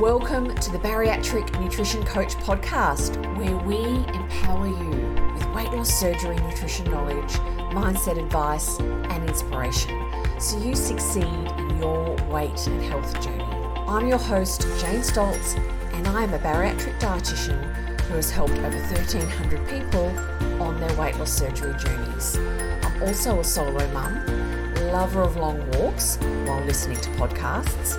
Welcome to the Bariatric Nutrition Coach podcast, where we empower you with weight loss surgery, nutrition knowledge, mindset advice, and inspiration so you succeed in your weight and health journey. I'm your host, Jane Stoltz, and I am a bariatric dietitian who has helped over 1,300 people on their weight loss surgery journeys. I'm also a solo mum, lover of long walks while listening to podcasts,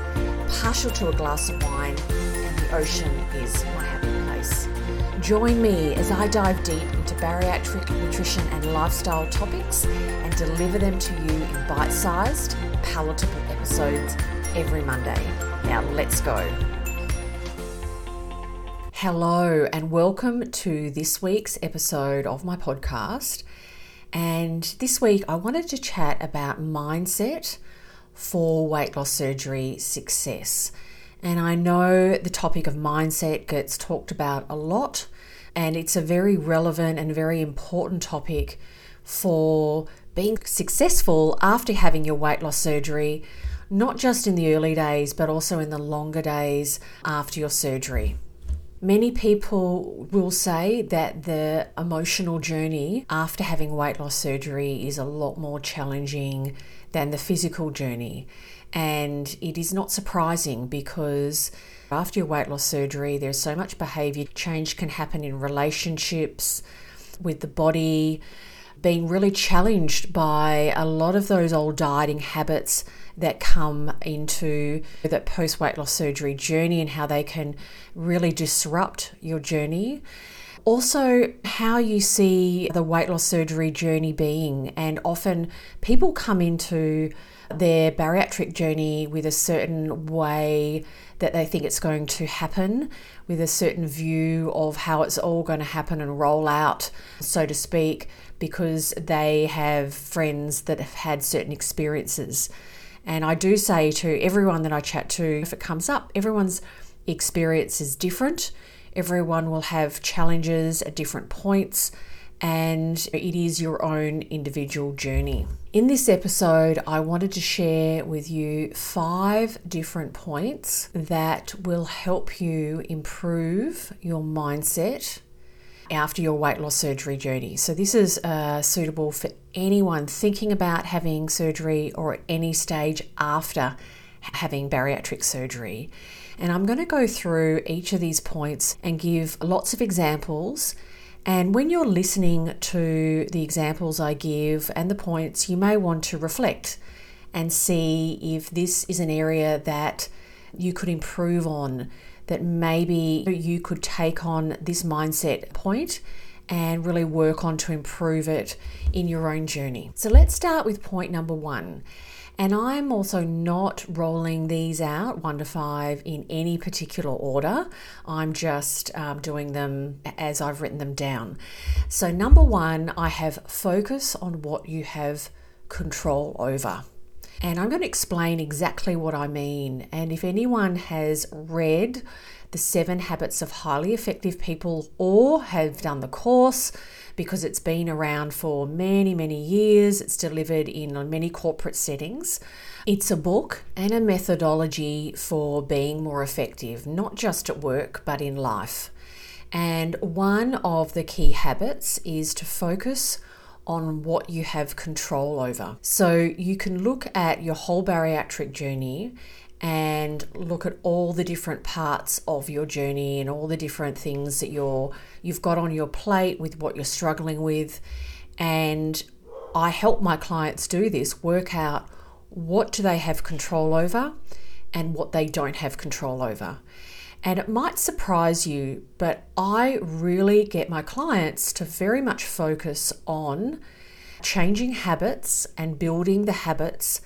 partial to a glass of wine, and the ocean is my happy place. Join me as I dive deep into bariatric nutrition and lifestyle topics and deliver them to you in bite sized, palatable episodes every Monday. Now, let's go. Hello, and welcome to this week's episode of my podcast. And this week, I wanted to chat about mindset for weight loss surgery success. And I know the topic of mindset gets talked about a lot, and it's a very relevant and very important topic for being successful after having your weight loss surgery, not just in the early days, but also in the longer days after your surgery. Many people will say that the emotional journey after having weight loss surgery is a lot more challenging than the physical journey. And it is not surprising because after your weight loss surgery, there's so much behavior change can happen in relationships, with the body, being really challenged by a lot of those old dieting habits that come into that post weight loss surgery journey and how they can really disrupt your journey. Also, how you see the weight loss surgery journey being, and often people come into their bariatric journey with a certain way that they think it's going to happen, with a certain view of how it's all going to happen and roll out, so to speak, because they have friends that have had certain experiences. And I do say to everyone that I chat to, if it comes up, everyone's experience is different. Everyone will have challenges at different points and it is your own individual journey. In this episode, I wanted to share with you five different points that will help you improve your mindset after your weight loss surgery journey. So, this is uh, suitable for anyone thinking about having surgery or at any stage after having bariatric surgery. And I'm going to go through each of these points and give lots of examples and when you're listening to the examples I give and the points, you may want to reflect and see if this is an area that you could improve on, that maybe you could take on this mindset point and really work on to improve it in your own journey. So let's start with point number one. And I'm also not rolling these out one to five in any particular order. I'm just um, doing them as I've written them down. So, number one, I have focus on what you have control over. And I'm going to explain exactly what I mean. And if anyone has read the seven habits of highly effective people or have done the course, because it's been around for many, many years. It's delivered in many corporate settings. It's a book and a methodology for being more effective, not just at work, but in life. And one of the key habits is to focus on what you have control over. So you can look at your whole bariatric journey and look at all the different parts of your journey and all the different things that you're you've got on your plate with what you're struggling with and I help my clients do this work out what do they have control over and what they don't have control over and it might surprise you but I really get my clients to very much focus on changing habits and building the habits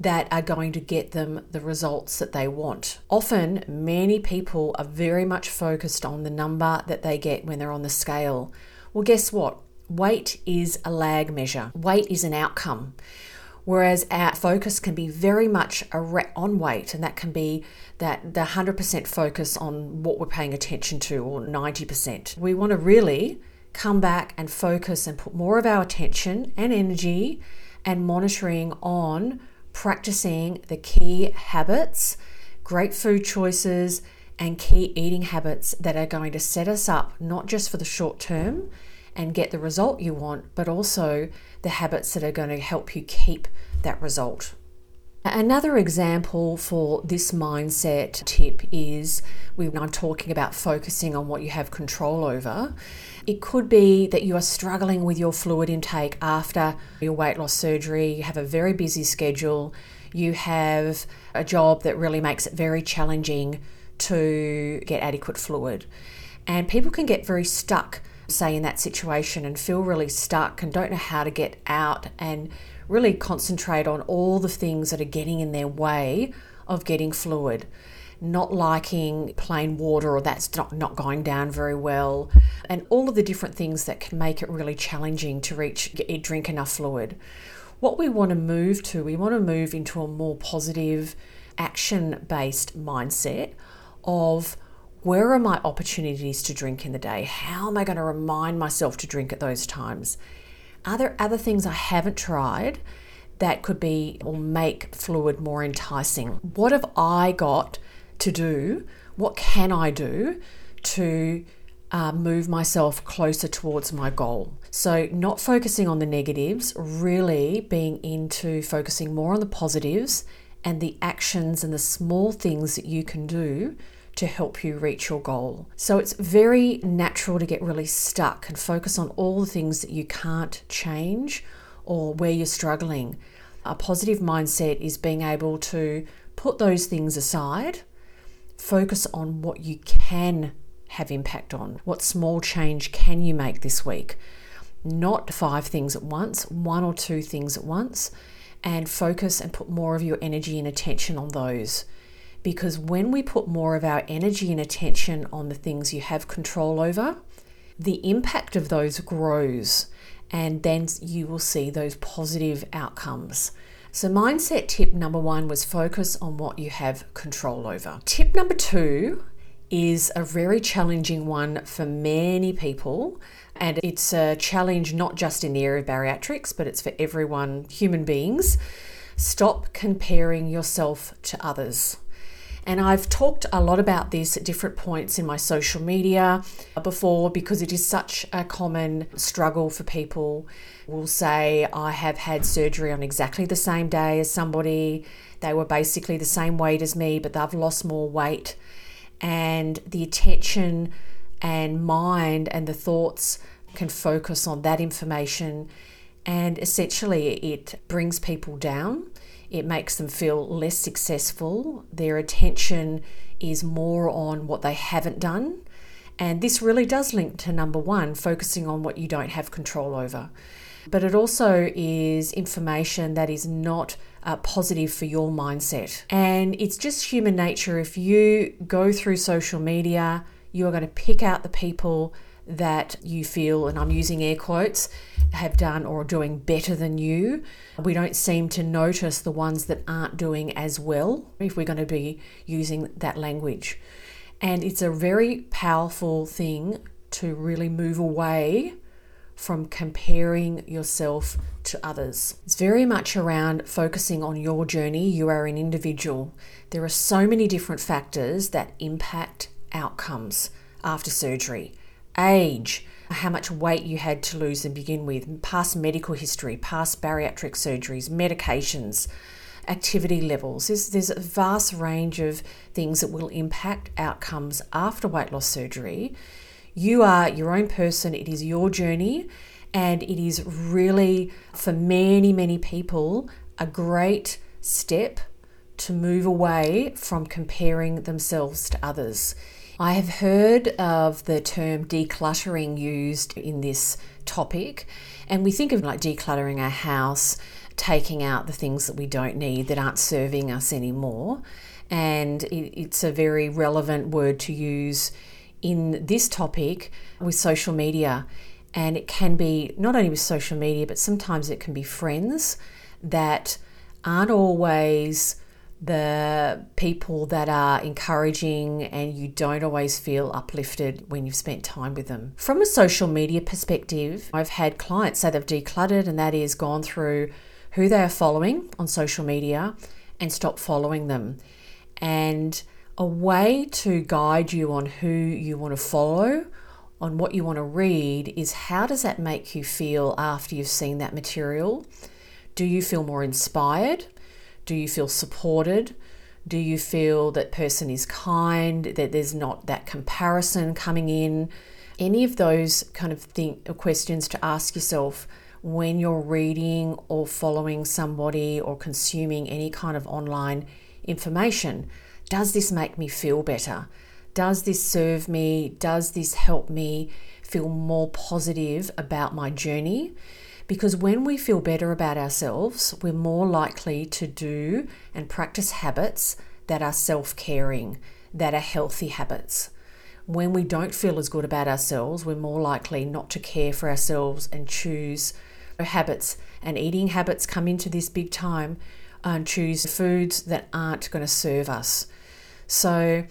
that are going to get them the results that they want. Often, many people are very much focused on the number that they get when they're on the scale. Well, guess what? Weight is a lag measure, weight is an outcome. Whereas our focus can be very much on weight, and that can be that the 100% focus on what we're paying attention to, or 90%. We want to really come back and focus and put more of our attention and energy and monitoring on practicing the key habits, great food choices, and key eating habits that are going to set us up not just for the short term and get the result you want, but also the habits that are going to help you keep that result. Another example for this mindset tip is when I'm talking about focusing on what you have control over. It could be that you are struggling with your fluid intake after your weight loss surgery, you have a very busy schedule, you have a job that really makes it very challenging to get adequate fluid. And people can get very stuck, say, in that situation and feel really stuck and don't know how to get out and really concentrate on all the things that are getting in their way of getting fluid. Not liking plain water or that's not, not going down very well, and all of the different things that can make it really challenging to reach drink enough fluid. What we want to move to, we want to move into a more positive, action based mindset of where are my opportunities to drink in the day? How am I going to remind myself to drink at those times? Are there other things I haven't tried that could be or make fluid more enticing? What have I got to do? What can I do to uh, move myself closer towards my goal? So, not focusing on the negatives, really being into focusing more on the positives and the actions and the small things that you can do to help you reach your goal. So it's very natural to get really stuck and focus on all the things that you can't change or where you're struggling. A positive mindset is being able to put those things aside, focus on what you can have impact on. What small change can you make this week? Not five things at once, one or two things at once, and focus and put more of your energy and attention on those because when we put more of our energy and attention on the things you have control over, the impact of those grows and then you will see those positive outcomes. So, mindset tip number one was focus on what you have control over. Tip number two is a very challenging one for many people. And it's a challenge not just in the area of bariatrics, but it's for everyone, human beings. Stop comparing yourself to others. And I've talked a lot about this at different points in my social media uh, before because it is such a common struggle for people. Will say, I have had surgery on exactly the same day as somebody. They were basically the same weight as me, but they've lost more weight. And the attention and mind and the thoughts can focus on that information. And essentially, it brings people down it makes them feel less successful. Their attention is more on what they haven't done. And this really does link to number one, focusing on what you don't have control over. But it also is information that is not uh, positive for your mindset. And it's just human nature. If you go through social media, you are going to pick out the people that you feel, and I'm using air quotes, have done or are doing better than you. We don't seem to notice the ones that aren't doing as well if we're going to be using that language. And it's a very powerful thing to really move away from comparing yourself to others. It's very much around focusing on your journey. You are an individual. There are so many different factors that impact outcomes after surgery age, how much weight you had to lose and begin with, past medical history, past bariatric surgeries, medications, activity levels. There's, there's a vast range of things that will impact outcomes after weight loss surgery. You are your own person, it is your journey, and it is really, for many, many people, a great step to move away from comparing themselves to others. I have heard of the term decluttering used in this topic, and we think of like decluttering our house, taking out the things that we don't need that aren't serving us anymore. And it's a very relevant word to use in this topic with social media. And it can be not only with social media, but sometimes it can be friends that aren't always the people that are encouraging and you don't always feel uplifted when you've spent time with them. From a social media perspective, I've had clients say they've decluttered and that is gone through who they are following on social media and stop following them. And a way to guide you on who you want to follow, on what you want to read, is how does that make you feel after you've seen that material? Do you feel more inspired? Do you feel supported? Do you feel that person is kind, that there's not that comparison coming in? Any of those kind of thing, uh, questions to ask yourself when you're reading or following somebody or consuming any kind of online information. Does this make me feel better? Does this serve me? Does this help me feel more positive about my journey? Because when we feel better about ourselves, we're more likely to do and practice habits that are self caring, that are healthy habits. When we don't feel as good about ourselves, we're more likely not to care for ourselves and choose habits and eating habits come into this big time and choose foods that aren't going to serve us. So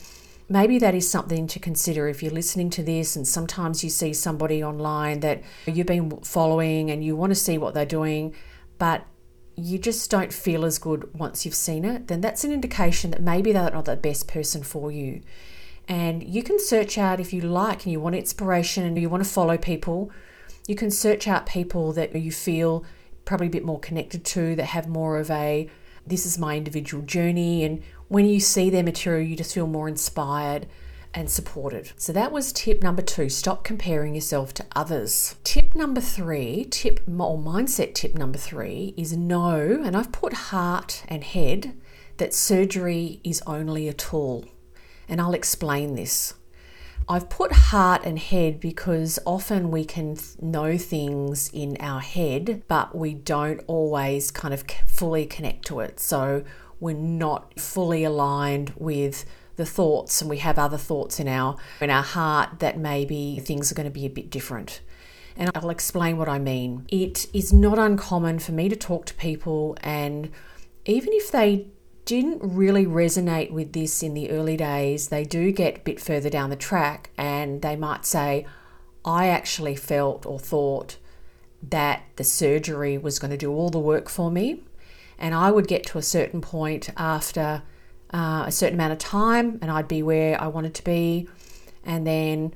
maybe that is something to consider if you're listening to this and sometimes you see somebody online that you've been following and you want to see what they're doing, but you just don't feel as good once you've seen it, then that's an indication that maybe they're not the best person for you. And you can search out if you like and you want inspiration and you want to follow people, you can search out people that you feel probably a bit more connected to, that have more of a this is my individual journey. And when you see their material, you just feel more inspired and supported. So that was tip number two stop comparing yourself to others. Tip number three, tip or mindset tip number three is know, and I've put heart and head, that surgery is only a tool. And I'll explain this. I've put heart and head because often we can know things in our head, but we don't always kind of fully connect to it. So we're not fully aligned with the thoughts and we have other thoughts in our in our heart that maybe things are going to be a bit different. And I'll explain what I mean. It is not uncommon for me to talk to people and even if they didn't really resonate with this in the early days, they do get a bit further down the track and they might say, I actually felt or thought that the surgery was going to do all the work for me. And I would get to a certain point after uh, a certain amount of time and I'd be where I wanted to be. And then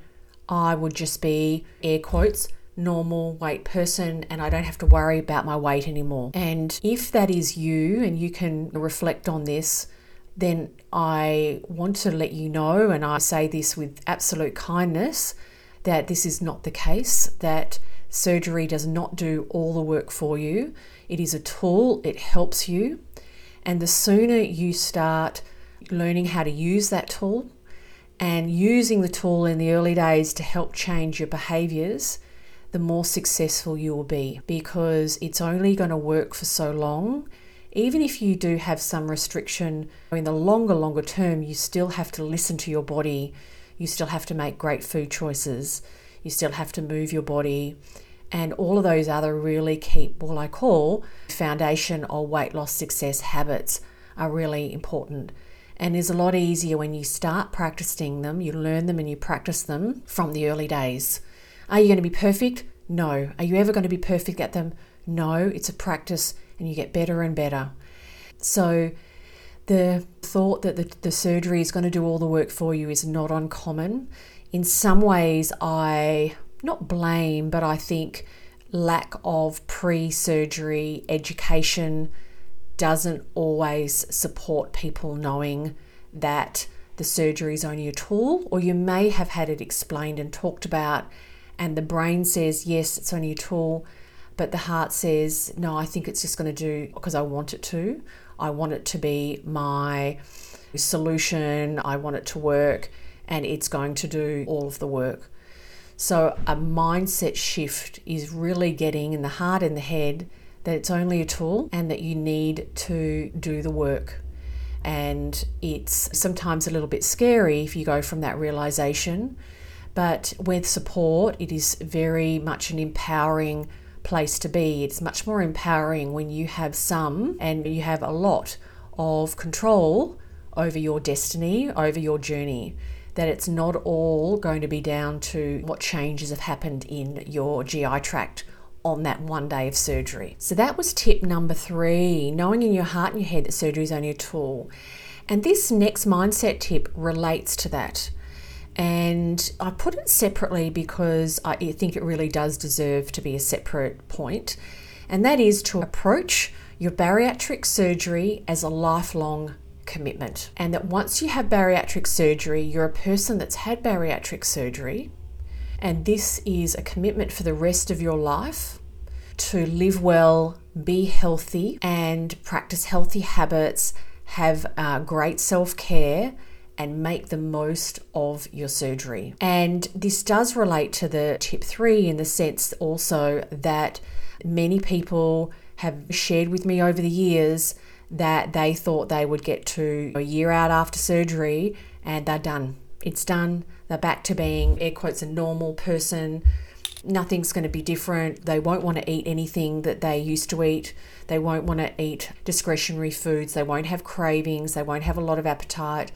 I would just be, air quotes, normal weight person and I don't have to worry about my weight anymore. And if that is you and you can reflect on this, then I want to let you know, and I say this with absolute kindness, that this is not the case, that surgery does not do all the work for you. It is a tool, it helps you. And the sooner you start learning how to use that tool and using the tool in the early days to help change your behaviors, the more successful you will be because it's only going to work for so long. Even if you do have some restriction in the longer, longer term, you still have to listen to your body. You still have to make great food choices. You still have to move your body. And all of those other really keep what I call foundation or weight loss success habits are really important and is a lot easier when you start practicing them, you learn them and you practice them from the early days. Are you going to be perfect? No. Are you ever going to be perfect at them? No. It's a practice and you get better and better. So, the thought that the, the surgery is going to do all the work for you is not uncommon. In some ways, I not blame, but I think lack of pre surgery education doesn't always support people knowing that the surgery is only a tool, or you may have had it explained and talked about and the brain says, yes, it's only a tool, but the heart says, no, I think it's just going to do because I want it to. I want it to be my solution, I want it to work, and it's going to do all of the work. So, a mindset shift is really getting in the heart and the head that it's only a tool and that you need to do the work. And it's sometimes a little bit scary if you go from that realization but with support, it is very much an empowering place to be. It's much more empowering when you have some and you have a lot of control over your destiny, over your journey. That it's not all going to be down to what changes have happened in your GI tract on that one day of surgery. So that was tip number three knowing in your heart and your head that surgery is only a tool. And this next mindset tip relates to that. And I put it separately because I think it really does deserve to be a separate point, and that is to approach your bariatric surgery as a lifelong commitment. And that once you have bariatric surgery, you're a person that's had bariatric surgery, and this is a commitment for the rest of your life to live well, be healthy, and practice healthy habits, have uh, great self care and make the most of your surgery. And this does relate to the tip three in the sense also that many people have shared with me over the years that they thought they would get to a year out after surgery and they're done. It's done. They're back to being, air quotes, a normal person. Nothing's going to be different. They won't want to eat anything that they used to eat. They won't want to eat discretionary foods. They won't have cravings. They won't have a lot of appetite.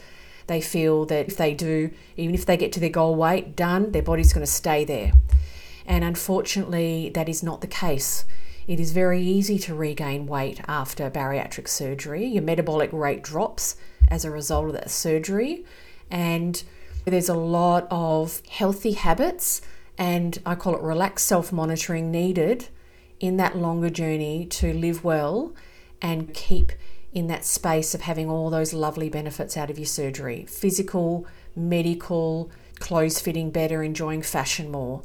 They feel that if they do, even if they get to their goal weight, done, their body's going to stay there. And unfortunately, that is not the case. It is very easy to regain weight after bariatric surgery. Your metabolic rate drops as a result of that surgery. And there's a lot of healthy habits, and I call it relaxed self monitoring needed in that longer journey to live well and keep in that space of having all those lovely benefits out of your surgery physical, medical, clothes fitting better, enjoying fashion more.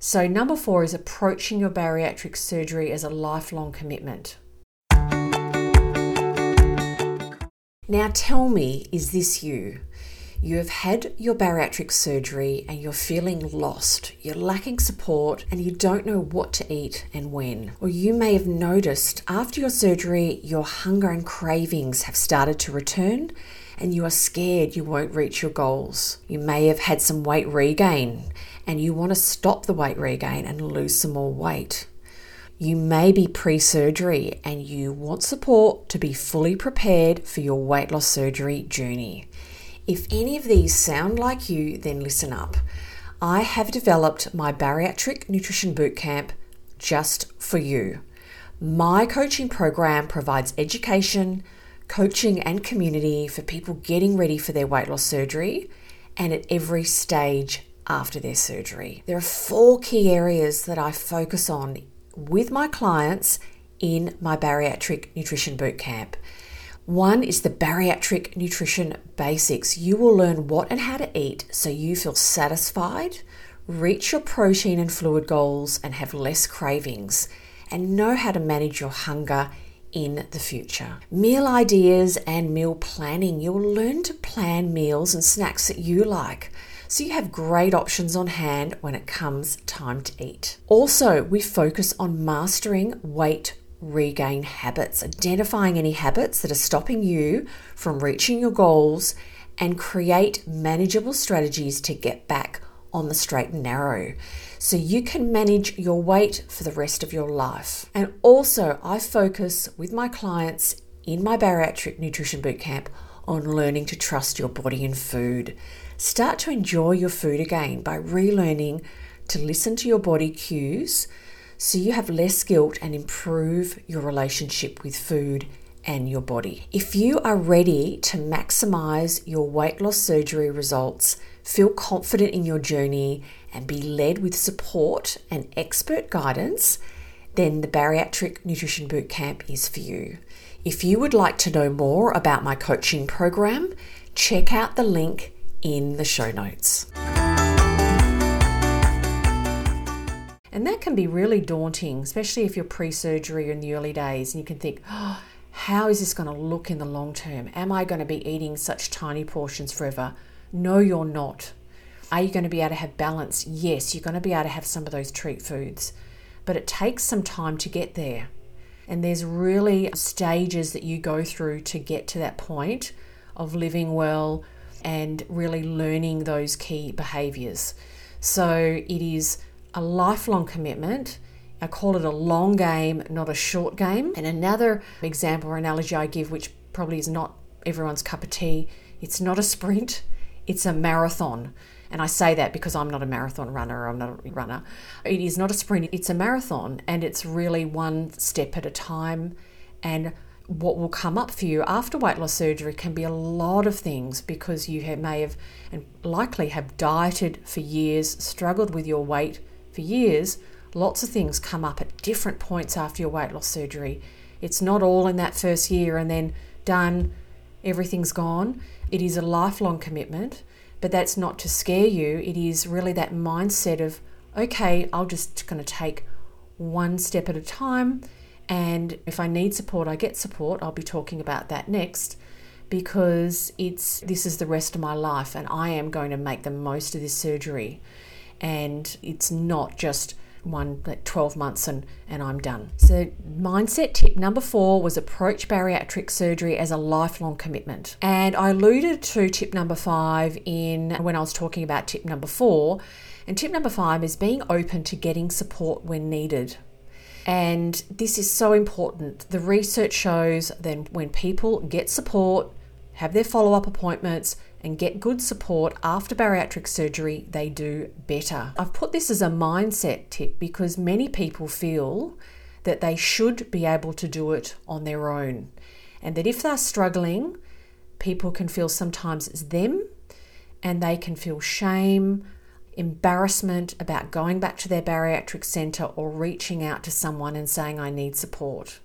So, number four is approaching your bariatric surgery as a lifelong commitment. Now, tell me, is this you? You have had your bariatric surgery and you're feeling lost, you're lacking support, and you don't know what to eat and when. Or you may have noticed after your surgery, your hunger and cravings have started to return and you are scared you won't reach your goals. You may have had some weight regain and you want to stop the weight regain and lose some more weight. You may be pre surgery and you want support to be fully prepared for your weight loss surgery journey. If any of these sound like you, then listen up. I have developed my bariatric nutrition bootcamp just for you. My coaching program provides education, coaching, and community for people getting ready for their weight loss surgery and at every stage after their surgery. There are four key areas that I focus on with my clients in my bariatric nutrition bootcamp. One is the bariatric nutrition basics. You will learn what and how to eat so you feel satisfied, reach your protein and fluid goals, and have less cravings, and know how to manage your hunger in the future. Meal ideas and meal planning. You will learn to plan meals and snacks that you like. So you have great options on hand when it comes time to eat. Also, we focus on mastering weight regain habits, identifying any habits that are stopping you from reaching your goals, and create manageable strategies to get back on the straight and narrow so you can manage your weight for the rest of your life. And also, I focus with my clients in my bariatric nutrition bootcamp on learning to trust your body and food. Start to enjoy your food again by relearning to listen to your body cues so you have less guilt and improve your relationship with food and your body. If you are ready to maximize your weight loss surgery results, feel confident in your journey, and be led with support and expert guidance, then the Bariatric Nutrition Bootcamp is for you. If you would like to know more about my coaching program, check out the link in the show notes. And that can be really daunting, especially if you're pre surgery in the early days and you can think, oh, how is this going to look in the long term? Am I going to be eating such tiny portions forever? No, you're not. Are you going to be able to have balance? Yes, you're going to be able to have some of those treat foods, but it takes some time to get there. And there's really stages that you go through to get to that point of living well and really learning those key behaviors. So it is a lifelong commitment. I call it a long game, not a short game. And another example or analogy I give, which probably is not everyone's cup of tea, it's not a sprint, it's a marathon. And I say that because I'm not a marathon runner, I'm not a runner. It is not a sprint, it's a marathon, and it's really one step at a time. And what will come up for you after weight loss surgery can be a lot of things because you have, may have and likely have dieted for years, struggled with your weight for years. Lots of things come up at different points after your weight loss surgery. It's not all in that first year and then done, everything's gone. It is a lifelong commitment, but that's not to scare you. It is really that mindset of, okay, I'll just going to take one step at a time and if I need support, I get support. I'll be talking about that next because it's this is the rest of my life and I am going to make the most of this surgery. And it's not just one like 12 months and, and I'm done. So mindset tip number four was approach bariatric surgery as a lifelong commitment. And I alluded to tip number five in when I was talking about tip number four. And tip number five is being open to getting support when needed. And this is so important. The research shows that when people get support, have their follow up appointments, and get good support after bariatric surgery, they do better. I've put this as a mindset tip because many people feel that they should be able to do it on their own. And that if they're struggling, people can feel sometimes it's them and they can feel shame embarrassment about going back to their bariatric centre or reaching out to someone and saying, I need support.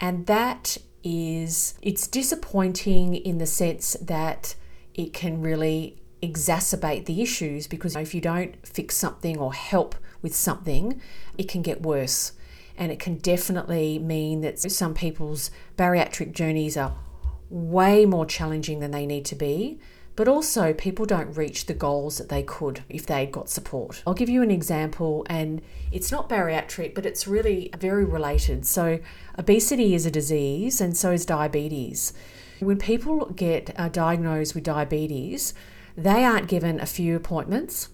And that is, it's disappointing in the sense that it can really exacerbate the issues because if you don't fix something or help with something, it can get worse. And it can definitely mean that some people's bariatric journeys are way more challenging than they need to be but also people don't reach the goals that they could if they got support. I'll give you an example, and it's not bariatric, but it's really very related. So, obesity is a disease, and so is diabetes. When people get uh, diagnosed with diabetes, they aren't given a few appointments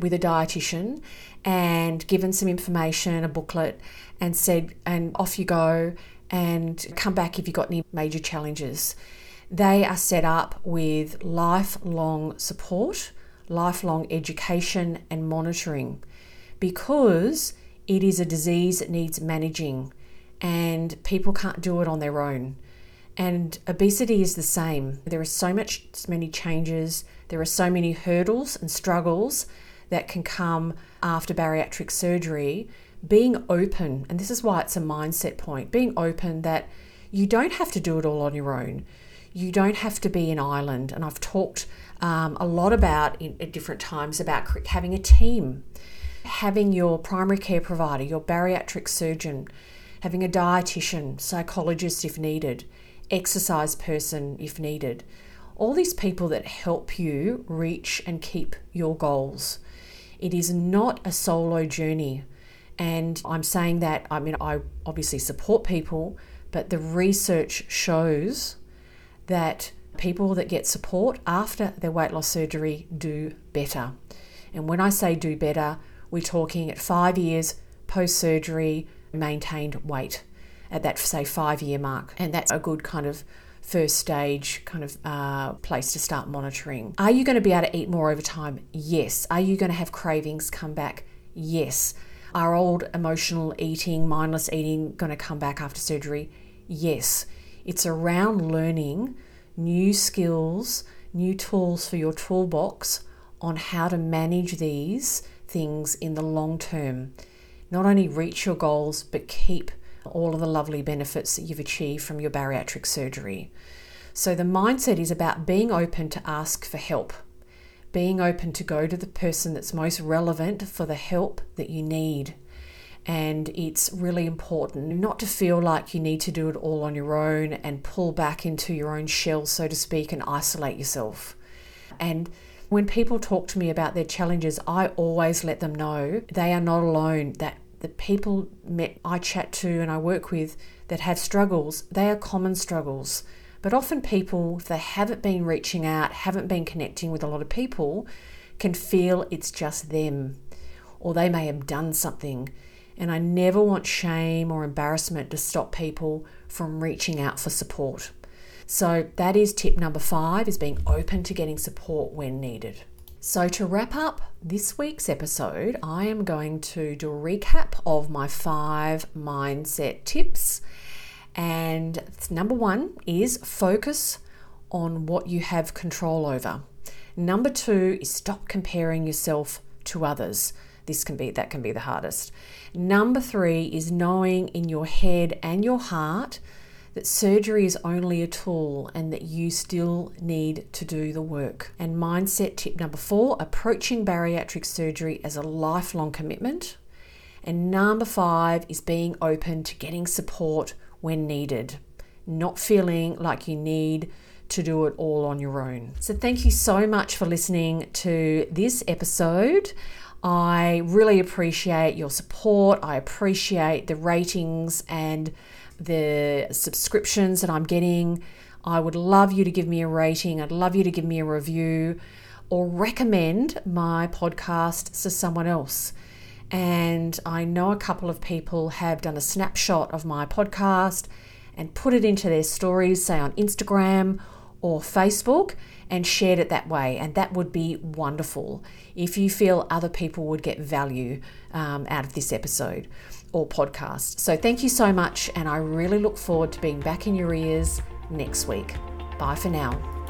with a dietitian and given some information, a booklet, and said, and off you go, and come back if you've got any major challenges. They are set up with lifelong support, lifelong education, and monitoring because it is a disease that needs managing and people can't do it on their own. And obesity is the same. There are so much so many changes, there are so many hurdles and struggles that can come after bariatric surgery. Being open, and this is why it's a mindset point, being open that you don't have to do it all on your own you don't have to be an island. And I've talked um, a lot about in, at different times about having a team, having your primary care provider, your bariatric surgeon, having a dietitian, psychologist if needed, exercise person if needed. All these people that help you reach and keep your goals. It is not a solo journey. And I'm saying that, I mean, I obviously support people, but the research shows that people that get support after their weight loss surgery do better. And when I say do better, we're talking at five years post surgery maintained weight at that, say, five year mark. And that's a good kind of first stage kind of uh, place to start monitoring. Are you going to be able to eat more over time? Yes. Are you going to have cravings come back? Yes. Are old emotional eating, mindless eating going to come back after surgery? Yes. It's around learning new skills, new tools for your toolbox on how to manage these things in the long term. Not only reach your goals, but keep all of the lovely benefits that you've achieved from your bariatric surgery. So, the mindset is about being open to ask for help, being open to go to the person that's most relevant for the help that you need and it's really important not to feel like you need to do it all on your own and pull back into your own shell, so to speak, and isolate yourself. And when people talk to me about their challenges, I always let them know they are not alone, that the people I chat to and I work with that have struggles, they are common struggles. But often people, if they haven't been reaching out, haven't been connecting with a lot of people, can feel it's just them or they may have done something and I never want shame or embarrassment to stop people from reaching out for support. So that is tip number 5 is being open to getting support when needed. So to wrap up this week's episode, I am going to do a recap of my 5 mindset tips And number one is focus on what you have control over. Number two is stop comparing yourself to others. This can be that can be the hardest. Number three is knowing in your head and your heart that surgery is only a tool and that you still need to do the work. And mindset tip number four approaching bariatric surgery as a lifelong commitment. And number five is being open to getting support when needed, not feeling like you need to do it all on your own. So, thank you so much for listening to this episode. I really appreciate your support. I appreciate the ratings and the subscriptions that I'm getting. I would love you to give me a rating. I'd love you to give me a review or recommend my podcast to someone else. And I know a couple of people have done a snapshot of my podcast and put it into their stories, say on Instagram or Facebook, and shared it that way. And that would be wonderful if you feel other people would get value um, out of this episode or podcast. So thank you so much, and I really look forward to being back in your ears next week. Bye for now.